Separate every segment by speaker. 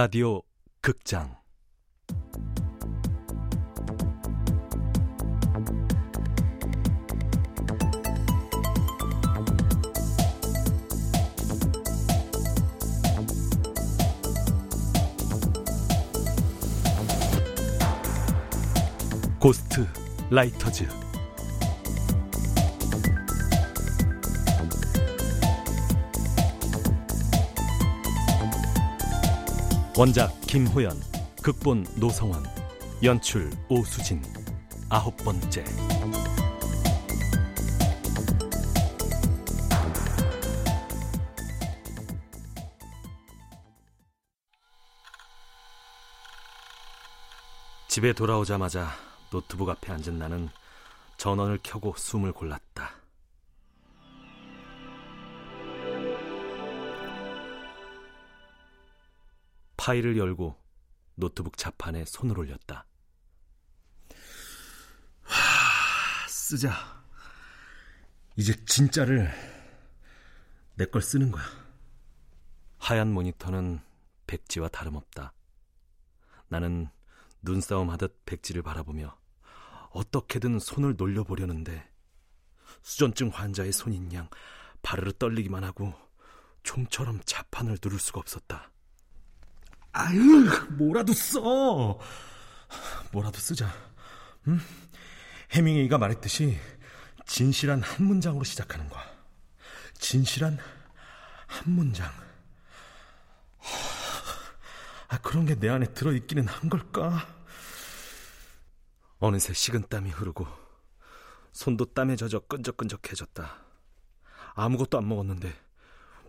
Speaker 1: 라디오 극장. 고스트 라이터즈 원작 김호연 극본 노성원 연출 오수진 아홉 번째 집에 돌아오자마자 노트북 앞에 앉은 나는 전원을 켜고 숨을 골랐다. 파일을 열고 노트북 자판에 손을 올렸다. 하, 쓰자. 이제 진짜를 내 걸 쓰는 거야. 하얀 모니터는 백지와 다름없다. 나는 눈싸움 하듯 백지를 바라보며 어떻게든 손을 놀려보려는데 수전증 환자의 손인 양 바르르 떨리기만 하고 총처럼 자판을 누를 수가 없었다. 아유, 뭐라도 써. 뭐라도 쓰자. 응? 해밍웨이가 말했듯이 진실한 한 문장으로 시작하는 거야. 진실한 한 문장. 아, 그런 게 내 안에 들어있기는 한 걸까? 어느새 식은 땀이 흐르고 손도 땀에 젖어 끈적끈적해졌다. 아무것도 안 먹었는데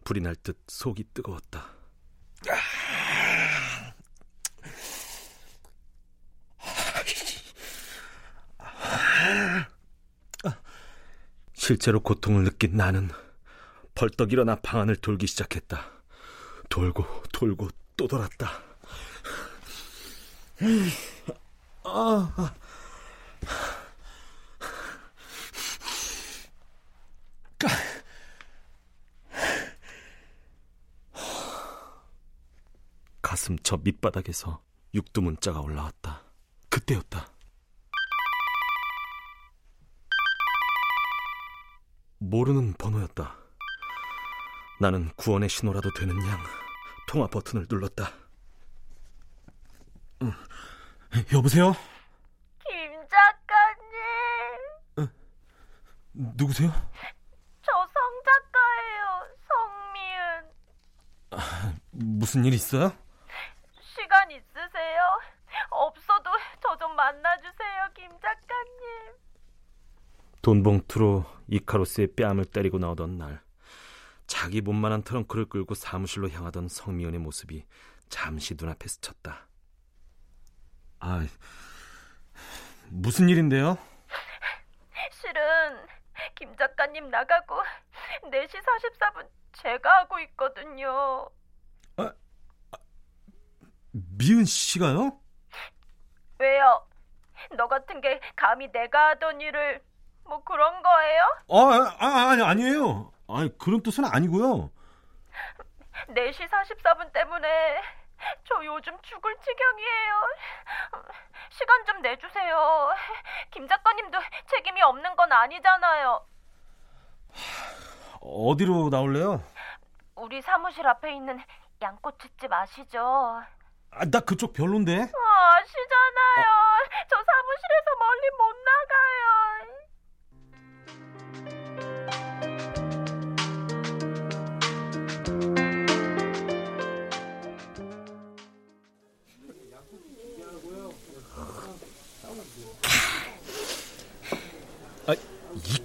Speaker 1: 불이 날 듯 속이 뜨거웠다. 실제로 고통을 느낀 나는 벌떡 일어나 방 안을 돌기 시작했다. 돌고 돌고 또 돌았다. 아, 아. 가슴 저 밑바닥에서 육두 문자가 올라왔다. 그때였다. 모르는 번호였다. 나는 구원의 신호라도 되는 양 통화 버튼을 눌렀다. 응. 여보세요?
Speaker 2: 김 작가님.
Speaker 1: 어, 누구세요?
Speaker 2: 저 성 작가예요. 성미은.
Speaker 1: 아, 무슨 일 있어요?
Speaker 2: 시간 있으세요? 없어도 저 좀 만나주세요, 김 작가님.
Speaker 1: 돈 봉투로 이카로스의 뺨을 때리고 나오던 날 자기 몸만한 트렁크를 끌고 사무실로 향하던 성미연의 모습이 잠시 눈앞에 스쳤다. 아, 무슨 일인데요?
Speaker 2: 실은 김 작가님 나가고 4시 44분 제가 하고 있거든요.
Speaker 1: 아, 아, 미은 씨가요?
Speaker 2: 왜요? 너 같은 게 감히 내가 하던 일을 뭐 그런 거예요?
Speaker 1: 아, 아 아니 아니에요. 아니 그런 뜻은 아니고요.
Speaker 2: 4시 44분 때문에 저 요즘 죽을 지경이에요. 시간 좀 내주세요. 김 작가님도 책임이 없는 건 아니잖아요.
Speaker 1: 어디로 나올래요?
Speaker 2: 우리 사무실 앞에 있는 양꼬치집 아시죠?
Speaker 1: 아, 나 그쪽 별론데.
Speaker 2: 아, 아시잖아요. 어. 저 사무실에서 멀리 못 나가요.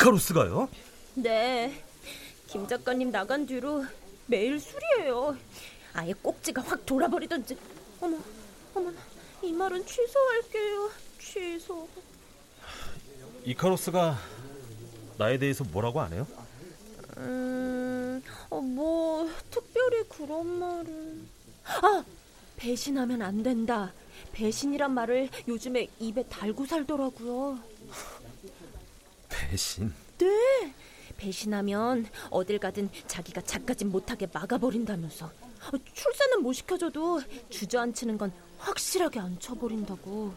Speaker 1: 이카로스가요?
Speaker 3: 네. 김 작가님 나간 뒤로 매일 술이에요. 아예 꼭지가 확 돌아버리던지. 어머, 어머, 이 말은 취소할게요. 취소.
Speaker 1: 이카로스가 나에 대해서 뭐라고 안 해요?
Speaker 3: 음, 어, 뭐 특별히 그런 말은. 아, 배신하면 안 된다. 배신이란 말을 요즘에 입에 달고 살더라고요.
Speaker 1: 배신?
Speaker 3: 네. 배신하면 어딜 가든 자기가 작가짓 못하게 막아버린다면서. 출세는 못 시켜줘도 주저앉히는 건 확실하게 안 쳐버린다고.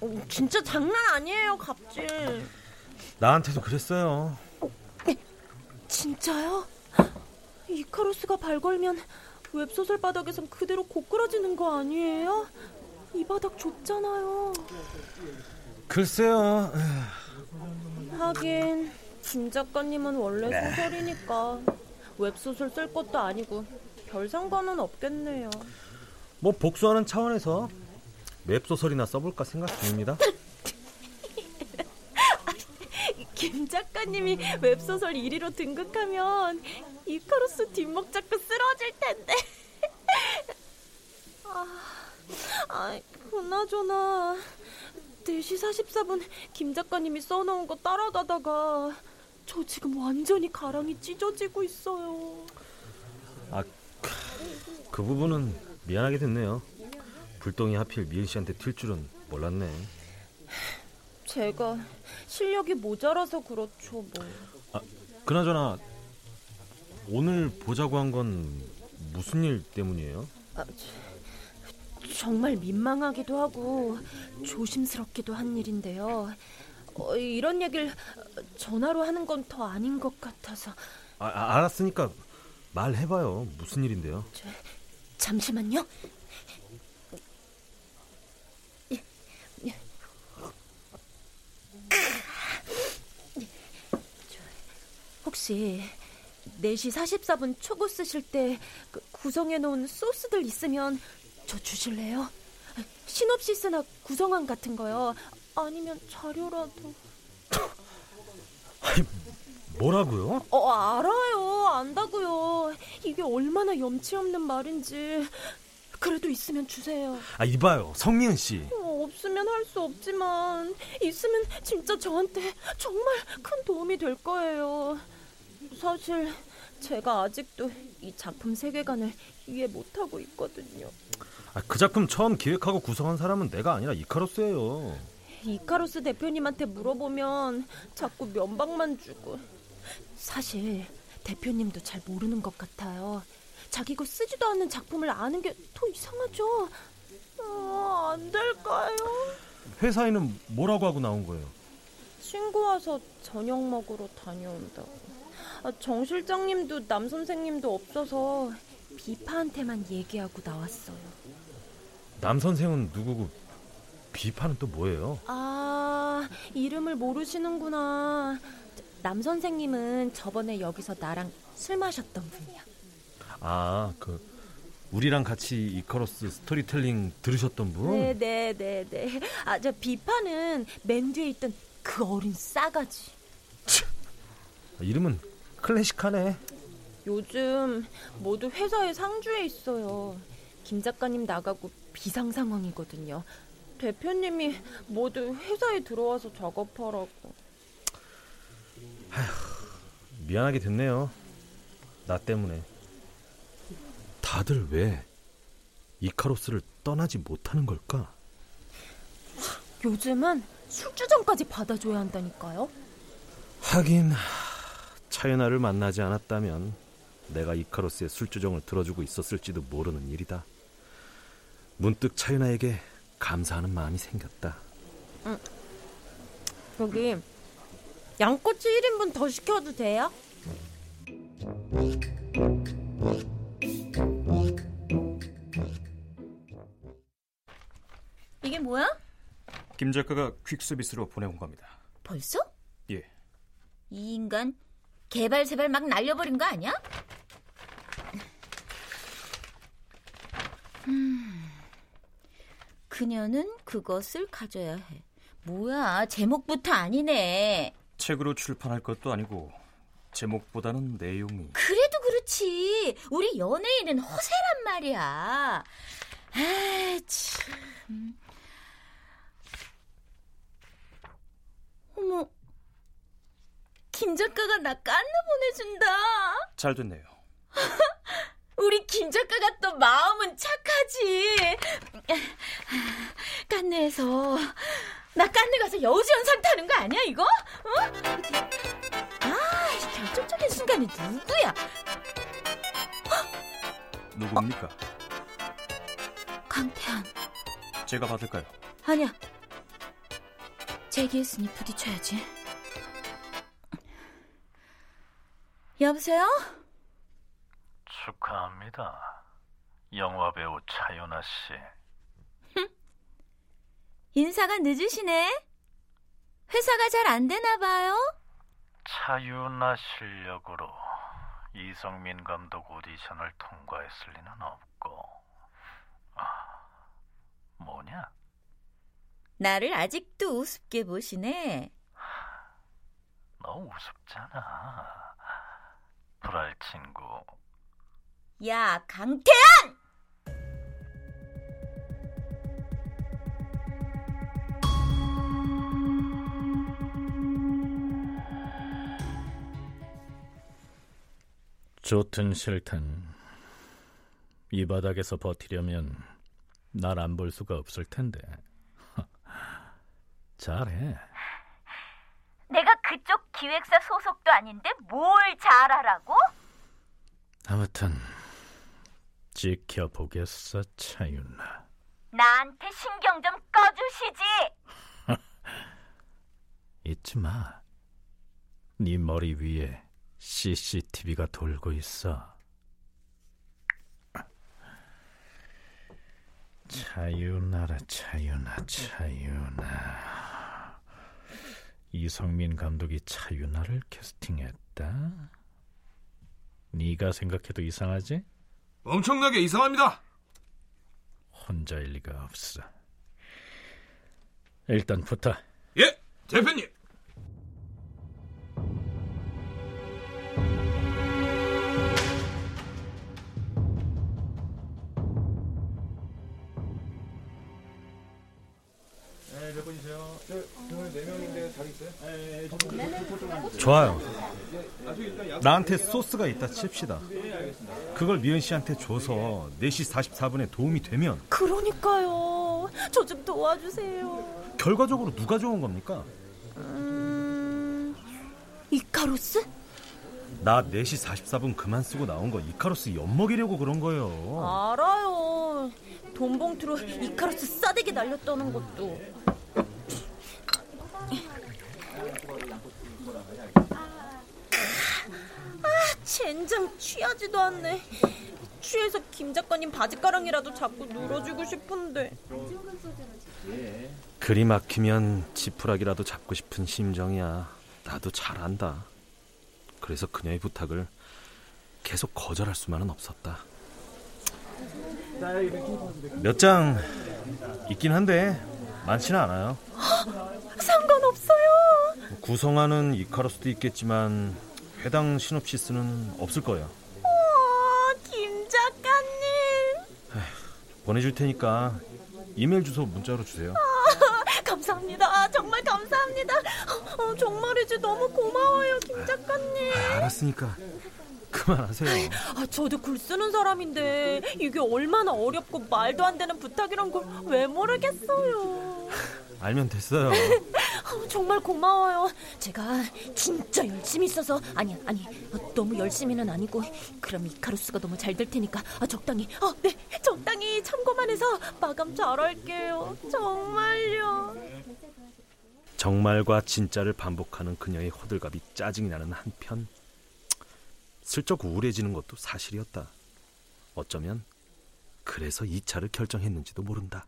Speaker 3: 어, 진짜 장난 아니에요, 갑질.
Speaker 1: 나한테도 그랬어요.
Speaker 3: 진짜요? 이카루스가 발걸면 웹소설 바닥에선 그대로 고꾸라지는 거 아니에요? 이 바닥 좁잖아요.
Speaker 1: 글쎄요.
Speaker 3: 하긴 김 작가님은 원래 네. 소설이니까 웹소설 쓸 것도 아니고 별 상관은 없겠네요.
Speaker 1: 뭐 복수하는 차원에서 웹소설이나 써볼까 생각 중입니다.
Speaker 3: 김 작가님이 웹소설 1위로 등극하면 이카루스 뒷목 잡고 쓰러질 텐데. 아, 아, 그나저나 4시 44분 김 작가님이 써놓은 거 따라가다가 저 지금 완전히 가랑이 찢어지고 있어요.
Speaker 1: 아, 그 부분은 미안하게 됐네요. 불똥이 하필 미일 씨한테 튈 줄은 몰랐네.
Speaker 3: 제가 실력이 모자라서 그렇죠, 뭐.
Speaker 1: 아, 그나저나 오늘 보자고 한 건 무슨 일 때문이에요? 아,
Speaker 3: 정말 민망하기도 하고 조심스럽기도 한 일인데요. 어, 이런 얘기를 전화로 하는 건 더 아닌 것 같아서.
Speaker 1: 아, 아, 알았으니까 말해봐요. 무슨 일인데요? 저,
Speaker 3: 잠시만요. 혹시 4시 44분 초고 쓰실 때 그 구성해 놓은 소스들 있으면 저 주실래요? 시놉시스나 구성안 같은 거요. 아니면 자료라도.
Speaker 1: 아니, 뭐라고요?
Speaker 3: 어, 알아요. 안다고요. 이게 얼마나 염치 없는 말인지. 그래도 있으면 주세요.
Speaker 1: 아, 이봐요. 성미은 씨.
Speaker 3: 어, 없으면 할 수 없지만 있으면 진짜 저한테 정말 큰 도움이 될 거예요. 사실 제가 아직도 이 작품 세계관을 이해 못하고 있거든요.
Speaker 1: 아, 그 작품 처음 기획하고 구성한 사람은 내가 아니라 이카로스예요.
Speaker 3: 이카로스 대표님한테 물어보면 자꾸 면박만 주고 사실 대표님도 잘 모르는 것 같아요. 자기 거 쓰지도 않는 작품을 아는 게 더 이상하죠. 어, 안 될까요?
Speaker 1: 회사에는 뭐라고 하고 나온 거예요?
Speaker 3: 친구 와서 저녁 먹으러 다녀온다고. 아, 정 실장님도 남 선생님도 없어서 비파한테만 얘기하고 나왔어요.
Speaker 1: 남 선생은 누구고 비파는 또 뭐예요?
Speaker 3: 아 이름을 모르시는구나. 남 선생님은 저번에 여기서 나랑 술 마셨던 분이야.
Speaker 1: 아그 우리랑 같이 이카로스 스토리텔링 들으셨던 분?
Speaker 3: 네네네네. 네, 네, 네. 아저 비파는 맨 뒤에 있던 그 어린 싸가지.
Speaker 1: 이름은 클래식하네.
Speaker 3: 요즘 모두 회사에 상주해 있어요. 김 작가님 나가고 비상 상황이거든요. 대표님이 모두 회사에 들어와서 작업하라고.
Speaker 1: 아휴, 미안하게 됐네요. 나 때문에. 다들 왜 이카로스를 떠나지 못하는 걸까?
Speaker 3: 요즘은 술주정까지 받아줘야 한다니까요.
Speaker 1: 하긴 차연아를 만나지 않았다면 내가 이카로스의 술주정을 들어주고 있었을지도 모르는 일이다. 문득 차윤아에게 감사하는 마음이 생겼다. 응.
Speaker 3: 여기 양꼬치 1인분 더 시켜도 돼요? 이게 뭐야?
Speaker 4: 김 작가가 퀵서비스로 보내온 겁니다.
Speaker 3: 벌써?
Speaker 4: 예.
Speaker 3: 이 인간 개발 세발 막 날려버린 거 아니야? 음, 그녀는 그것을 가져야 해. 뭐야, 제목부터 아니네.
Speaker 4: 책으로 출판할 것도 아니고 제목보다는 내용이.
Speaker 3: 그래도 그렇지. 우리 연예인은 허세란 말이야. 아, 참. 어머, 김 작가가 나 깐느 보내준다.
Speaker 4: 잘 됐네요.
Speaker 3: 우리 김 작가가 또 마음은 착하지. 깐느에서 나 깐느 가서 여우지연상 타는 거 아니야 이거? 어? 아, 결정적인 순간이 누구야?
Speaker 1: 누굽니까?
Speaker 3: 강태한.
Speaker 4: 제가 받을까요?
Speaker 3: 아니야. 제기했으니 부딪혀야지. 여보세요?
Speaker 5: 축하합니다. 영화 배우 차윤아 씨.
Speaker 3: 인사가 늦으시네. 회사가 잘 안 되나 봐요.
Speaker 5: 차윤아 실력으로 이성민 감독 오디션을 통과했을 리는 없고. 아, 뭐냐?
Speaker 3: 나를 아직도 우습게 보시네.
Speaker 5: 너 우습잖아. 불알 친구.
Speaker 3: 야, 강태현!
Speaker 6: 좋든 싫든 이 바닥에서 버티려면 날 안 볼 수가 없을 텐데. 잘해.
Speaker 2: 내가 그쪽 기획사 소속도 아닌데 뭘 잘하라고?
Speaker 6: 아무튼 지켜보겠어, 차윤아.
Speaker 2: 나한테 신경 좀 꺼주시지.
Speaker 6: 잊지 마. 네 머리 위에 CCTV가 돌고 있어. 차윤아라, 차윤아, 차윤아. 이성민 감독이 차윤아를 캐스팅했다. 네가 생각해도 이상하지?
Speaker 7: 엄청나게 이상합니다.
Speaker 6: 혼자일 리가 없어. 일단 붙어.
Speaker 7: 예, 대표님.
Speaker 1: 좋아요. 나한테 소스가 있다 칩시다. 그걸 미연 씨한테 줘서 4시 44분에 도움이 되면
Speaker 3: 그러니까요. 저 좀 도와주세요.
Speaker 1: 결과적으로 누가 좋은 겁니까?
Speaker 3: 음... 이카로스?
Speaker 1: 나 4시 44분 그만 쓰고 나온 거 이카로스 엿먹이려고 그런 거예요.
Speaker 3: 알아요. 돈 봉투로 이카로스 싸대기 날렸다는 것도. 아, 젠장 취하지도 않네. 취해서 김 작가님 바지가랑이라도 잡고 눌러주고 싶은데.
Speaker 1: 그리 막히면 지푸라기라도 잡고 싶은 심정이야. 나도 잘 안다. 그래서 그녀의 부탁을 계속 거절할 수만은 없었다. 몇 장 있긴 한데 많지는 않아요.
Speaker 3: 상관없어요.
Speaker 1: 구성하는 이카로스도 있겠지만 해당 시놉시스는 없을 거예요.
Speaker 3: 어, 김 작가님.
Speaker 1: 보내줄 테니까 이메일 주소 문자로 주세요.
Speaker 3: 감사합니다. 정말 감사합니다. 어, 정말이지 너무 고마워요, 김 작가님.
Speaker 1: 아, 알았으니까 그만하세요.
Speaker 3: 아, 저도 글 쓰는 사람인데 이게 얼마나 어렵고 말도 안 되는 부탁이란 걸 왜 모르겠어요.
Speaker 1: 알면 됐어요.
Speaker 3: 어, 정말 고마워요. 제가 진짜 열심히 써서 아니 아니 어, 너무 열심히는 아니고 그럼 이카루스가 너무 잘 될 테니까 아, 적당히 어, 네 적당히 참고만 해서 마감 잘할게요. 정말요.
Speaker 1: 정말과 진짜를 반복하는 그녀의 호들갑이 짜증이 나는 한편 슬쩍 우울해지는 것도 사실이었다. 어쩌면 그래서 이 차를 결정했는지도 모른다.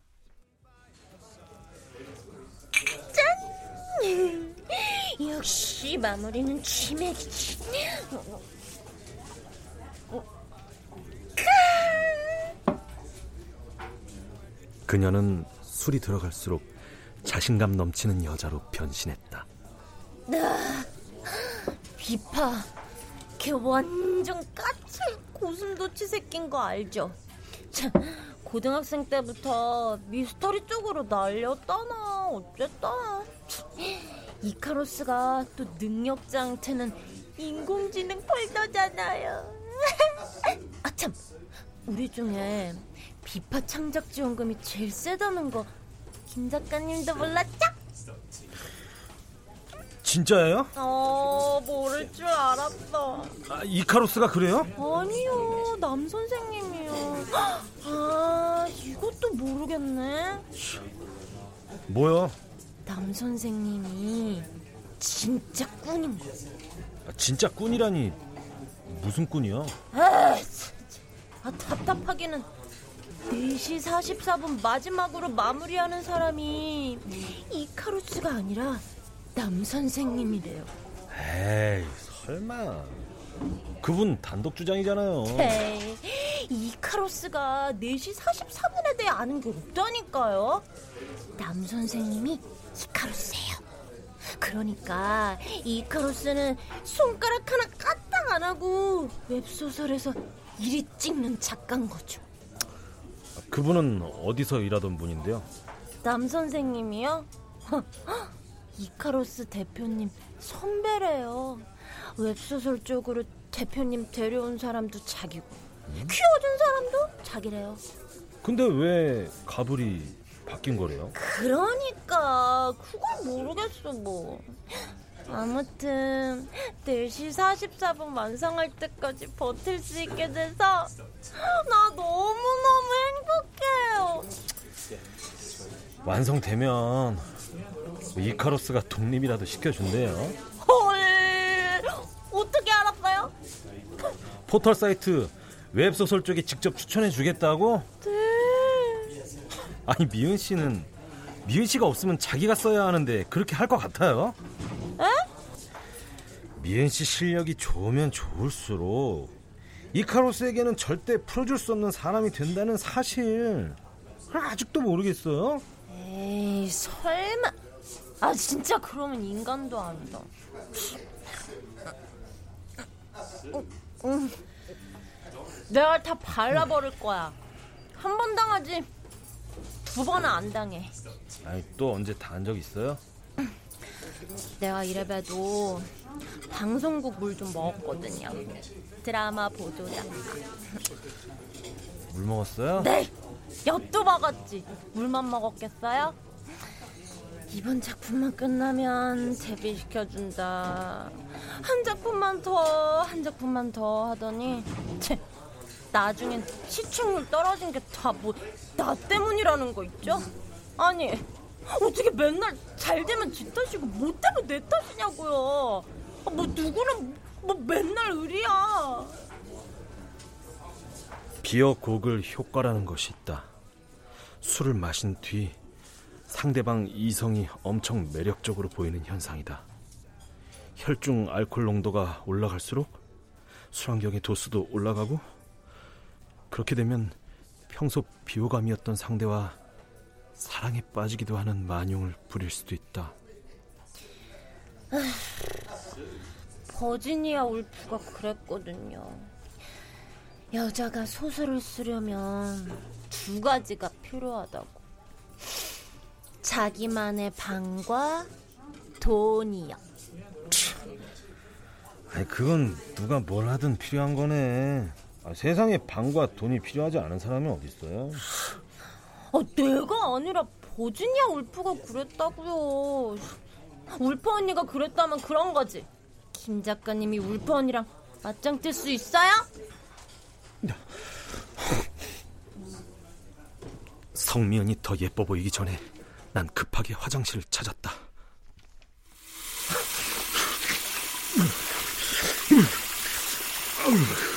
Speaker 3: 역시 마무리는 치맥이지.
Speaker 1: 그녀는 술이 들어갈수록 자신감 넘치는 여자로 변신했다.
Speaker 3: 비파, 걔 완전 까칠 고슴도치 새낀 거 알죠? 참, 고등학생 때부터 미스터리 쪽으로 날렸다나 어쨌다. 이카로스가 또 능력자한테는 인공지능 폴더잖아요. 아 참, 우리 중에 비파 창작 지원금이 제일 세다는 거 김 작가님도 몰랐죠?
Speaker 1: 진짜예요?
Speaker 3: 어, 모를 줄 알았어.
Speaker 1: 아, 이카로스가 그래요?
Speaker 3: 아니요, 남 선생님이요. 아, 이것도 모르겠네.
Speaker 1: 뭐야?
Speaker 3: 남 선생님이 진짜 꾼인 거.
Speaker 1: 아, 진짜 꾼이라니 무슨 꾼이야?
Speaker 3: 아, 아 답답하기는 4시 44분 마지막으로 마무리하는 사람이 이카루스가 아니라 남 선생님이래요.
Speaker 1: 에이 설마 그분 단독 주장이잖아요.
Speaker 3: 에이, 이카루스가 4시 44분에 대해 아는 게 없다니까요. 남 선생님이 이카루스예요. 그러니까 이카루스는 손가락 하나 까딱 안 하고 웹소설에서 일이 찍는 작가인 거죠.
Speaker 1: 그분은 어디서 일하던 분인데요?
Speaker 3: 남 선생님이요? 이카로스 대표님 선배래요. 웹소설 쪽으로 대표님 데려온 사람도 자기고 키워준 사람도 자기래요.
Speaker 1: 근데 왜 가불이 바뀐 거래요?
Speaker 3: 그러니까 그걸 모르겠어 뭐. 아무튼 4시 44분 완성할 때까지 버틸 수 있게 돼서 나 너무너무 행복해요.
Speaker 1: 완성되면 이카로스가 독립이라도 시켜준대요.
Speaker 3: 헐 어떻게 알았어요?
Speaker 1: 포털 사이트 웹소설 쪽에 직접 추천해 주겠다고?
Speaker 3: 네.
Speaker 1: 아니 미은 씨는 미은 씨가 없으면 자기가 써야 하는데 그렇게 할 것 같아요?
Speaker 3: 에?
Speaker 1: 미은 씨 실력이 좋으면 좋을수록 이카로스에게는 절대 풀어줄 수 없는 사람이 된다는 사실 아직도 모르겠어요?
Speaker 3: 에이 설마 아 진짜 그러면 인간도 아니다 응, 응. 내가 다 발라버릴 거야. 한 번 당하지. 두 번은 안 당해.
Speaker 1: 아니 또 언제 다한적 있어요?
Speaker 3: 내가 이래봬도 방송국 물 좀 먹었거든요. 드라마 보도량
Speaker 1: 물 먹었어요?
Speaker 3: 네! 엿도 먹었지. 물만 먹었겠어요? 이번 작품만 끝나면 데뷔시켜준다. 한 작품만 더 한 작품만 더 하더니 채, 나중엔 시청률 떨어진 게 다 뭐 나 때문이라는 거 있죠? 아니 어떻게 맨날 잘 되면 지 탓이고 못 되면 내 탓이냐고요 아, 뭐 누구는 뭐 맨날 의리야
Speaker 1: 비어곡을 효과라는 것이 있다. 술을 마신 뒤 상대방 이성이 엄청 매력적으로 보이는 현상이다. 혈중 알코올 농도가 올라갈수록 술환경의 도수도 올라가고 그렇게 되면 평소 비호감이었던 상대와 사랑에 빠지기도 하는 만용을 부릴 수도 있다.
Speaker 3: 버지니아 울프가 그랬거든요. 여자가 소설을 쓰려면 두 가지가 필요하다고. 자기만의 방과 돈이요.
Speaker 1: 아니 그건 누가 뭘 하든 필요한 거네. 아, 세상에 방과 돈이 필요하지 않은 사람이 어디 있어요?
Speaker 3: 아, 내가 아니라 버지니아 울프가 그랬다고요. 울프 언니가 그랬다면 그런 거지. 김 작가님이 울프 언니랑 맞짱 뜰 수 있어요?
Speaker 1: 성미연이 더 예뻐 보이기 전에 난 급하게 화장실을 찾았다.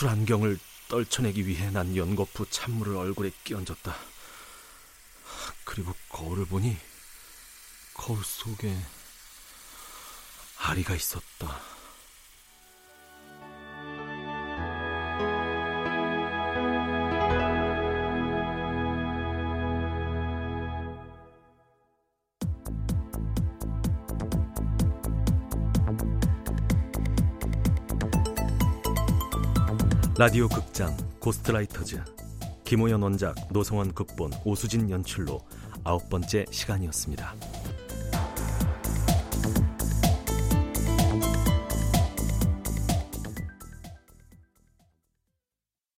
Speaker 1: 술 안경을 떨쳐내기 위해 난 연거푸 찬물을 얼굴에 끼얹었다. 그리고 거울을 보니 거울 속에 아리가 있었다. 라디오 극장 고스트라이터즈 김호연 원작 노성원 극본 오수진 연출로 아홉 번째 시간이었습니다.